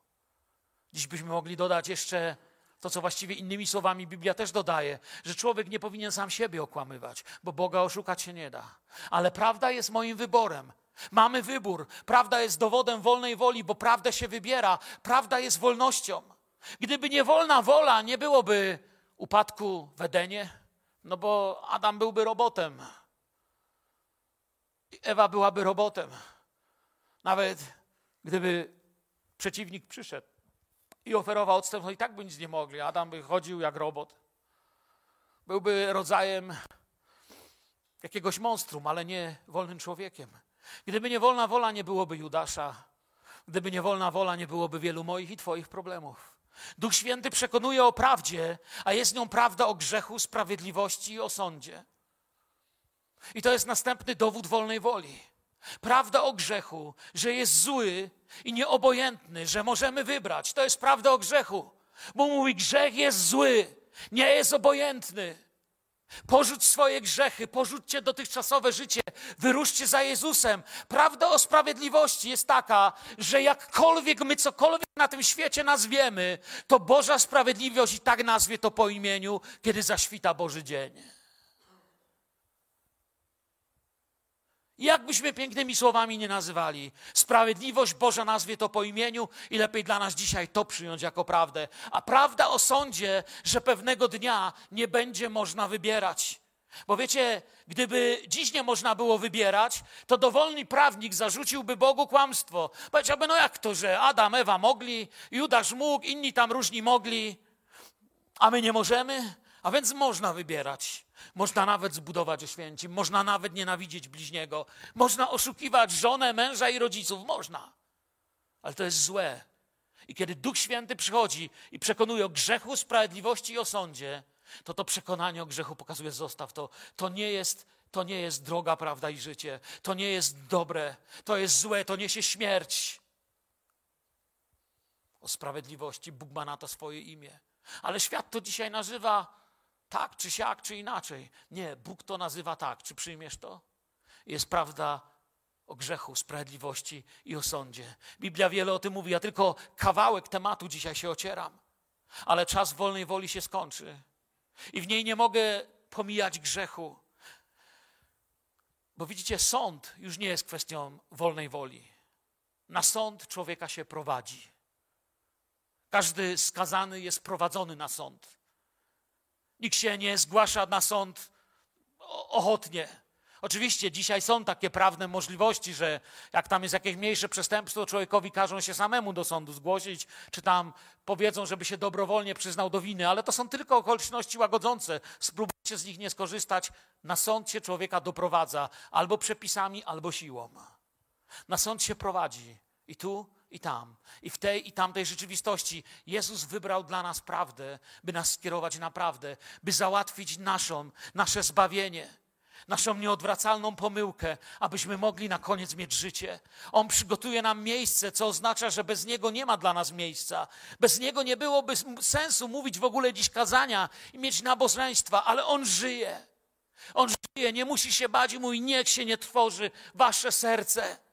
Dziś byśmy mogli dodać jeszcze To, co właściwie innymi słowami Biblia też dodaje, że człowiek nie powinien sam siebie okłamywać, bo Boga oszukać się nie da. Ale prawda jest moim wyborem. Mamy wybór. Prawda jest dowodem wolnej woli, bo prawda się wybiera. Prawda jest wolnością. Gdyby nie wolna wola, nie byłoby upadku w Edenie, no bo Adam byłby robotem. Ewa byłaby robotem. Nawet gdyby przeciwnik przyszedł i oferował odstęp, no i tak by nic nie mogli. Adam by chodził jak robot. Byłby rodzajem jakiegoś monstrum, ale nie wolnym człowiekiem. Gdyby nie wolna wola, nie byłoby Judasza. Gdyby nie wolna wola, nie byłoby wielu moich i Twoich problemów. Duch Święty przekonuje o prawdzie, a jest nią prawda o grzechu, sprawiedliwości i o sądzie. I to jest następny dowód wolnej woli. Prawda o grzechu, że jest zły i nieobojętny, że możemy wybrać. To jest prawda o grzechu. Bo mówi, grzech jest zły, nie jest obojętny. Porzuć swoje grzechy, porzućcie dotychczasowe życie, wyruszcie za Jezusem. Prawda o sprawiedliwości jest taka, że jakkolwiek my cokolwiek na tym świecie nazwiemy, to Boża sprawiedliwość i tak nazwie to po imieniu, kiedy zaświta Boży dzień. Jakbyśmy pięknymi słowami nie nazywali, sprawiedliwość Boża nazwie to po imieniu i lepiej dla nas dzisiaj to przyjąć jako prawdę. A prawda o sądzie, że pewnego dnia nie będzie można wybierać. Bo wiecie, gdyby dziś nie można było wybierać, to dowolny prawnik zarzuciłby Bogu kłamstwo. Powiedziałby, no jak to, że Adam, Ewa mogli, Judasz mógł, inni tam różni mogli, a my nie możemy? A więc można wybierać. Można nawet zbudować oświęcim, można nawet nienawidzieć bliźniego, można oszukiwać żonę, męża i rodziców, można. Ale to jest złe. I kiedy Duch Święty przychodzi i przekonuje o grzechu, sprawiedliwości i o sądzie, to to przekonanie o grzechu pokazuje, zostaw to. To nie jest, to nie jest droga, prawda i życie. To nie jest dobre, to jest złe, to niesie śmierć. O sprawiedliwości Bóg ma na to swoje imię. Ale świat to dzisiaj nazywa tak, czy siak, czy inaczej. Nie, Bóg to nazywa tak. Czy przyjmiesz to? Jest prawda o grzechu, sprawiedliwości i o sądzie. Biblia wiele o tym mówi. Ja tylko kawałek tematu dzisiaj się ocieram. Ale czas wolnej woli się skończy. I w niej nie mogę pomijać grzechu. Bo widzicie, sąd już nie jest kwestią wolnej woli. Na sąd człowieka się prowadzi. Każdy skazany jest prowadzony na sąd. Nikt się nie zgłasza na sąd ochotnie. Oczywiście dzisiaj są takie prawne możliwości, że jak tam jest jakieś mniejsze przestępstwo, człowiekowi każą się samemu do sądu zgłosić, czy tam powiedzą, żeby się dobrowolnie przyznał do winy, ale to są tylko okoliczności łagodzące. Spróbujcie z nich nie skorzystać. Na sąd się człowieka doprowadza albo przepisami, albo siłą. Na sąd się prowadzi i tu, i tam. I w tej i tamtej rzeczywistości Jezus wybrał dla nas prawdę, by nas skierować na prawdę, by załatwić naszą, nasze zbawienie, naszą nieodwracalną pomyłkę, abyśmy mogli na koniec mieć życie. On przygotuje nam miejsce, co oznacza, że bez Niego nie ma dla nas miejsca. Bez Niego nie byłoby sensu mówić w ogóle dziś kazania i mieć nabożeństwa, ale On żyje. On żyje, nie musi się bać mówi, niech się nie tworzy wasze serce.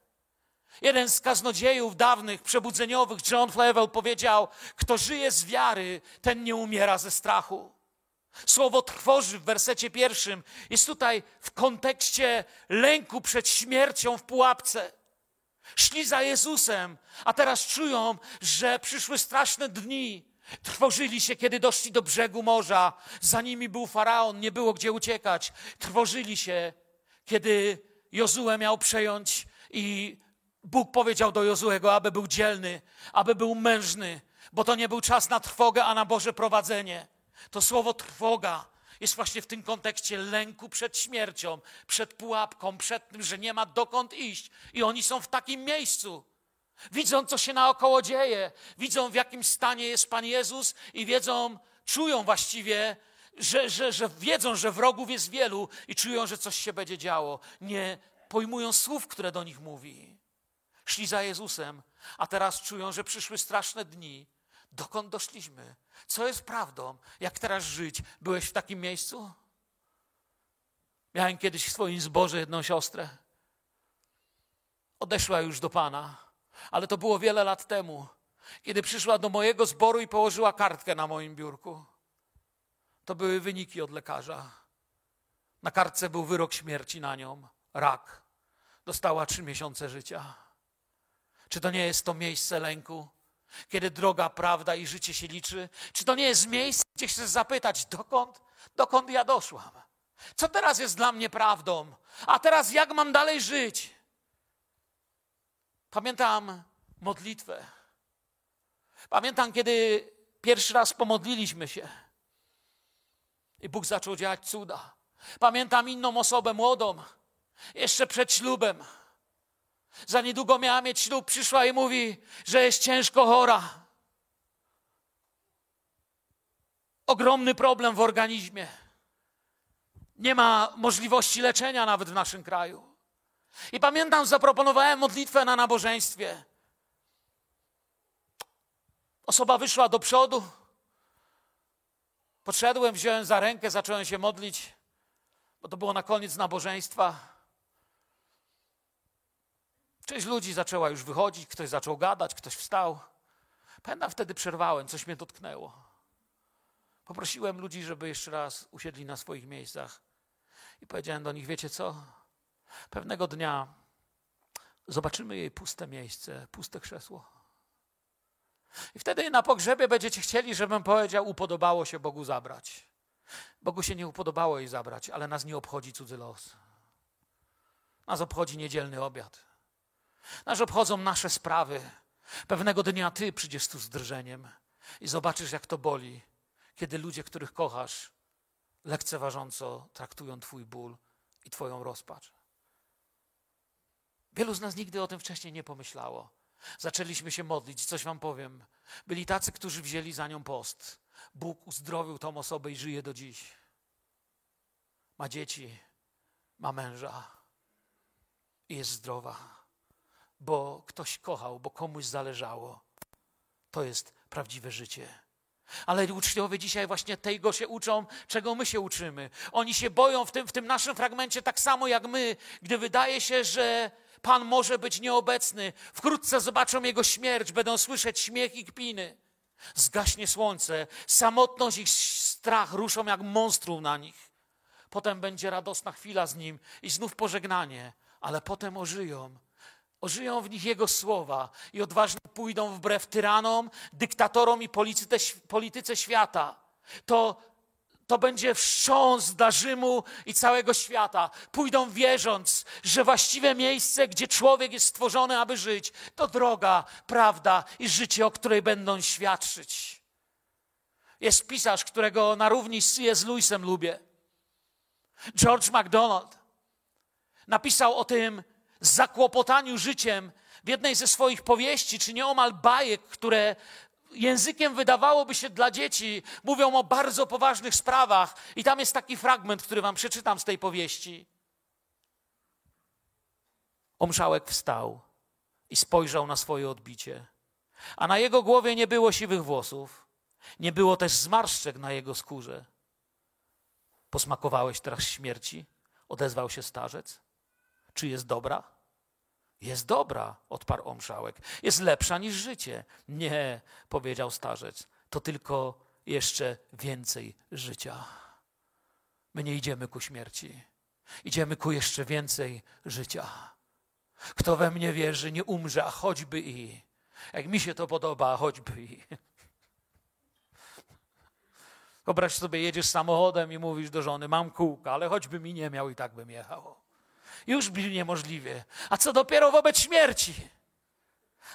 Jeden z kaznodziejów dawnych, przebudzeniowych, John Flavel, powiedział: Kto żyje z wiary, ten nie umiera ze strachu. Słowo trwoży w wersecie pierwszym jest tutaj w kontekście lęku przed śmiercią w pułapce. Szli za Jezusem, a teraz czują, że przyszły straszne dni. Trwożyli się, kiedy doszli do brzegu morza. Za nimi był faraon, nie było gdzie uciekać. Trwożyli się, kiedy Jozue miał przejąć i Bóg powiedział do Jozuego, aby był dzielny, aby był mężny, bo to nie był czas na trwogę, a na Boże prowadzenie. To słowo trwoga jest właśnie w tym kontekście lęku przed śmiercią, przed pułapką, przed tym, że nie ma dokąd iść. I oni są w takim miejscu. Widzą, co się naokoło dzieje, widzą, w jakim stanie jest Pan Jezus i wiedzą, czują właściwie, że, że, że wiedzą, że wrogów jest wielu i czują, że coś się będzie działo. Nie pojmują słów, które do nich mówi. Szli za Jezusem, a teraz czują, że przyszły straszne dni. Dokąd doszliśmy? Co jest prawdą? Jak teraz żyć? Byłeś w takim miejscu? Miałem kiedyś w swoim zborze jedną siostrę. Odeszła już do Pana, ale to było wiele lat temu. kiedy przyszła do mojego zboru i położyła kartkę na moim biurku. To były wyniki od lekarza. Na kartce był wyrok śmierci na nią rak. Dostała trzy miesiące życia. Czy to nie jest to miejsce lęku, kiedy droga, prawda i życie się liczy? Czy to nie jest miejsce, gdzie chcesz zapytać, dokąd, dokąd ja doszłam? Co teraz jest dla mnie prawdą? A teraz jak mam dalej żyć? Pamiętam modlitwę. Pamiętam, kiedy pierwszy raz pomodliliśmy się i Bóg zaczął działać cuda. Pamiętam inną osobę młodą, jeszcze przed ślubem. Za niedługo miała mieć ślub, przyszła i mówi, że jest ciężko chora. Ogromny problem w organizmie. Nie ma możliwości leczenia nawet w naszym kraju. I pamiętam, zaproponowałem modlitwę na nabożeństwie. Osoba wyszła do przodu. Podszedłem, wziąłem za rękę, zacząłem się modlić, bo to było na koniec nabożeństwa. Część ludzi zaczęła już wychodzić, ktoś zaczął gadać, ktoś wstał. Pamiętam, wtedy przerwałem, coś mnie dotknęło. Poprosiłem ludzi, żeby jeszcze raz usiedli na swoich miejscach i powiedziałem do nich: Wiecie co? Pewnego dnia zobaczymy jej puste miejsce, puste krzesło. I wtedy na pogrzebie będziecie chcieli, żebym powiedział: Upodobało się Bogu zabrać. Bogu się nie upodobało jej zabrać, ale nas nie obchodzi cudzy los. Nas obchodzi niedzielny obiad. Nas obchodzą nasze sprawy. Pewnego dnia ty przyjdziesz tu z drżeniem i zobaczysz, jak to boli, kiedy ludzie, których kochasz, lekceważąco traktują Twój ból i Twoją rozpacz. Wielu z nas nigdy o tym wcześniej nie pomyślało. Zaczęliśmy się modlić, coś Wam powiem. Byli tacy, którzy wzięli za nią post. Bóg uzdrowił tą osobę i żyje do dziś. Ma dzieci, ma męża i jest zdrowa bo ktoś kochał, bo komuś zależało. To jest prawdziwe życie. Ale uczniowie dzisiaj właśnie tego się uczą, czego my się uczymy. Oni się boją w tym, w tym naszym fragmencie tak samo jak my, gdy wydaje się, że Pan może być nieobecny. Wkrótce zobaczą Jego śmierć, będą słyszeć śmiech i kpiny. Zgaśnie słońce, samotność i strach ruszą jak monstrum na nich. Potem będzie radosna chwila z Nim i znów pożegnanie, ale potem ożyją Ożyją w nich Jego słowa i odważnie pójdą wbrew tyranom, dyktatorom i polityce, polityce świata. To, to będzie wstrząs dla Rzymu i całego świata. Pójdą wierząc, że właściwe miejsce, gdzie człowiek jest stworzony, aby żyć, to droga, prawda i życie, o której będą świadczyć. Jest pisarz, którego na równi z C.S. Lewisem lubię. George MacDonald napisał o tym, zakłopotaniu życiem w jednej ze swoich powieści, czy nieomal bajek, które językiem wydawałoby się dla dzieci, mówią o bardzo poważnych sprawach. I tam jest taki fragment, który wam przeczytam z tej powieści. Omszałek wstał i spojrzał na swoje odbicie, a na jego głowie nie było siwych włosów, nie było też zmarszczek na jego skórze. Posmakowałeś teraz śmierci? Odezwał się starzec. Czy jest dobra? Jest dobra, odparł omszałek. Jest lepsza niż życie. Nie, powiedział starzec. To tylko jeszcze więcej życia. My nie idziemy ku śmierci. Idziemy ku jeszcze więcej życia. Kto we mnie wierzy, nie umrze, a choćby i. Jak mi się to podoba, a choćby i. Wyobraź sobie, jedziesz samochodem i mówisz do żony, mam kółka, ale choćby mi nie miał i tak bym jechał już brzmi niemożliwie. A co dopiero wobec śmierci?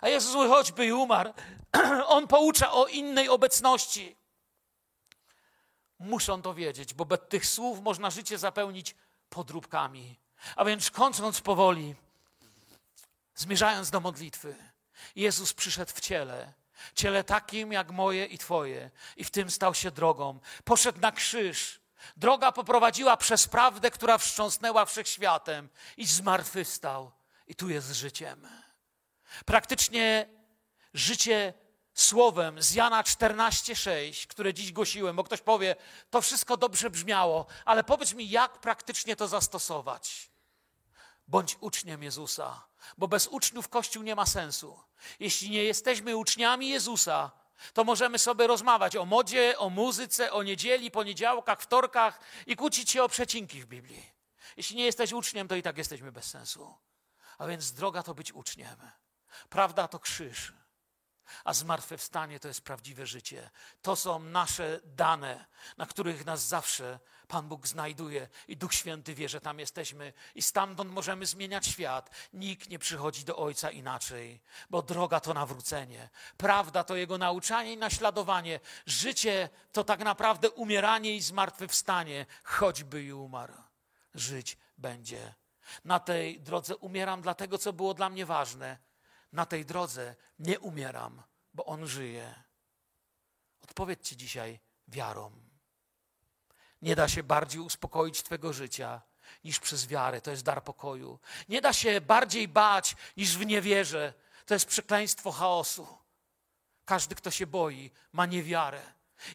A Jezus choćby i umarł, On poucza o innej obecności. Muszą to wiedzieć, bo bez tych słów można życie zapełnić podróbkami. A więc kończąc powoli, zmierzając do modlitwy, Jezus przyszedł w ciele, ciele takim jak moje i Twoje, i w tym stał się drogą. Poszedł na krzyż, Droga poprowadziła przez prawdę, która wstrząsnęła wszechświatem i zmartwychwstał. I tu jest życiem. Praktycznie życie słowem z Jana 14:6, które dziś głosiłem, bo ktoś powie, to wszystko dobrze brzmiało, ale powiedz mi, jak praktycznie to zastosować. Bądź uczniem Jezusa, bo bez uczniów Kościół nie ma sensu. Jeśli nie jesteśmy uczniami Jezusa, to możemy sobie rozmawiać o modzie, o muzyce, o niedzieli, poniedziałkach, wtorkach i kłócić się o przecinki w Biblii. Jeśli nie jesteś uczniem, to i tak jesteśmy bez sensu. A więc droga to być uczniem. Prawda to krzyż a zmartwychwstanie to jest prawdziwe życie. To są nasze dane, na których nas zawsze Pan Bóg znajduje i Duch Święty wie, że tam jesteśmy i stamtąd możemy zmieniać świat. Nikt nie przychodzi do Ojca inaczej, bo droga to nawrócenie, prawda to Jego nauczanie i naśladowanie. Życie to tak naprawdę umieranie i zmartwychwstanie, choćby i umarł. Żyć będzie. Na tej drodze umieram dla tego, co było dla mnie ważne na tej drodze nie umieram, bo On żyje. Odpowiedzcie dzisiaj wiarą. Nie da się bardziej uspokoić Twego życia niż przez wiarę. To jest dar pokoju. Nie da się bardziej bać niż w niewierze. To jest przekleństwo chaosu. Każdy, kto się boi, ma niewiarę.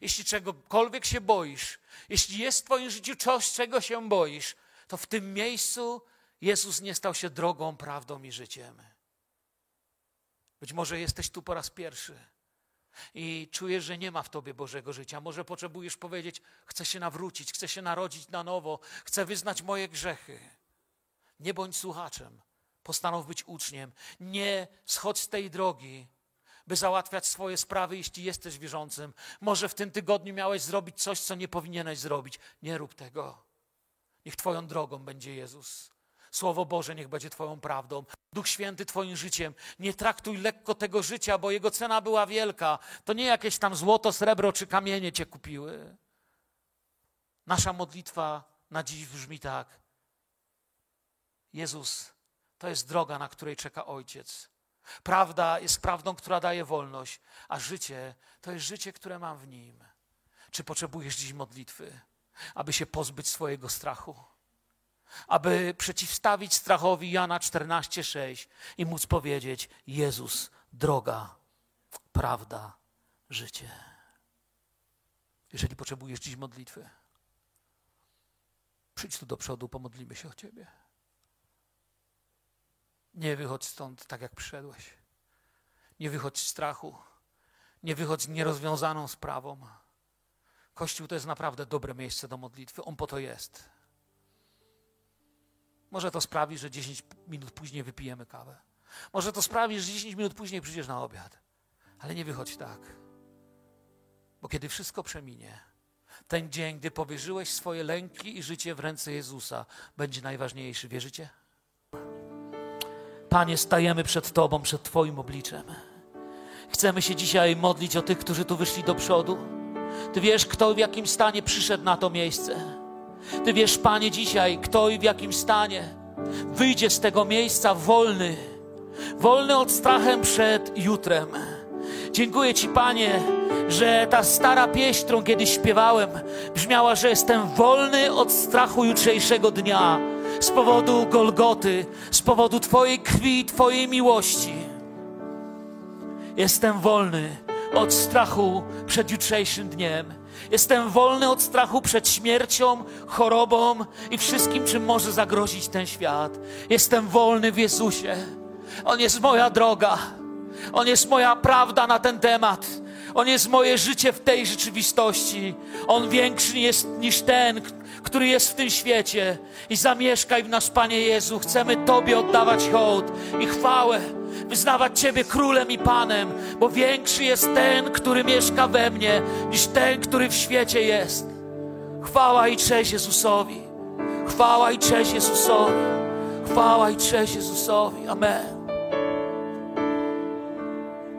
Jeśli czegokolwiek się boisz, jeśli jest w Twoim życiu coś, czego się boisz, to w tym miejscu Jezus nie stał się drogą, prawdą i życiem. Być może jesteś tu po raz pierwszy i czujesz, że nie ma w tobie Bożego życia. Może potrzebujesz powiedzieć: Chcę się nawrócić, chcę się narodzić na nowo, chcę wyznać moje grzechy. Nie bądź słuchaczem, postanów być uczniem. Nie schodź z tej drogi, by załatwiać swoje sprawy, jeśli jesteś wierzącym. Może w tym tygodniu miałeś zrobić coś, co nie powinieneś zrobić. Nie rób tego. Niech Twoją drogą będzie Jezus. Słowo Boże niech będzie Twoją prawdą. Duch Święty Twoim życiem. Nie traktuj lekko tego życia, bo jego cena była wielka. To nie jakieś tam złoto, srebro czy kamienie Cię kupiły. Nasza modlitwa na dziś brzmi tak. Jezus to jest droga, na której czeka Ojciec. Prawda jest prawdą, która daje wolność, a życie to jest życie, które mam w Nim. Czy potrzebujesz dziś modlitwy, aby się pozbyć swojego strachu? Aby przeciwstawić strachowi Jana 14:6 i móc powiedzieć: Jezus, droga, prawda, życie. Jeżeli potrzebujesz dziś modlitwy, przyjdź tu do przodu, pomodlimy się o Ciebie. Nie wychodź stąd tak, jak przyszedłeś. Nie wychodź z strachu. Nie wychodź z nierozwiązaną sprawą. Kościół to jest naprawdę dobre miejsce do modlitwy. On po to jest. Może to sprawi, że 10 minut później wypijemy kawę. Może to sprawi, że 10 minut później przyjdziesz na obiad. Ale nie wychodź tak. Bo kiedy wszystko przeminie, ten dzień, gdy powierzyłeś swoje lęki i życie w ręce Jezusa, będzie najważniejszy. Wierzycie? Panie, stajemy przed Tobą, przed Twoim obliczem. Chcemy się dzisiaj modlić o tych, którzy tu wyszli do przodu. Ty wiesz, kto w jakim stanie przyszedł na to miejsce. Ty wiesz, Panie, dzisiaj, kto i w jakim stanie wyjdzie z tego miejsca wolny, wolny od strachem przed jutrem. Dziękuję Ci, Panie, że ta stara pieśń, którą kiedyś śpiewałem, brzmiała, że jestem wolny od strachu jutrzejszego dnia z powodu Golgoty, z powodu Twojej krwi, Twojej miłości. Jestem wolny od strachu przed jutrzejszym dniem. Jestem wolny od strachu przed śmiercią, chorobą i wszystkim, czym może zagrozić ten świat. Jestem wolny w Jezusie. On jest moja droga. On jest moja prawda na ten temat. On jest moje życie w tej rzeczywistości. On większy jest niż ten, który jest w tym świecie. I zamieszkaj w nas, Panie Jezu. Chcemy Tobie oddawać hołd i chwałę wyznawać Ciebie królem i panem, bo większy jest ten, który mieszka we mnie, niż ten, który w świecie jest. Chwała i cześć Jezusowi. Chwała i cześć Jezusowi. Chwała i cześć Jezusowi. Amen.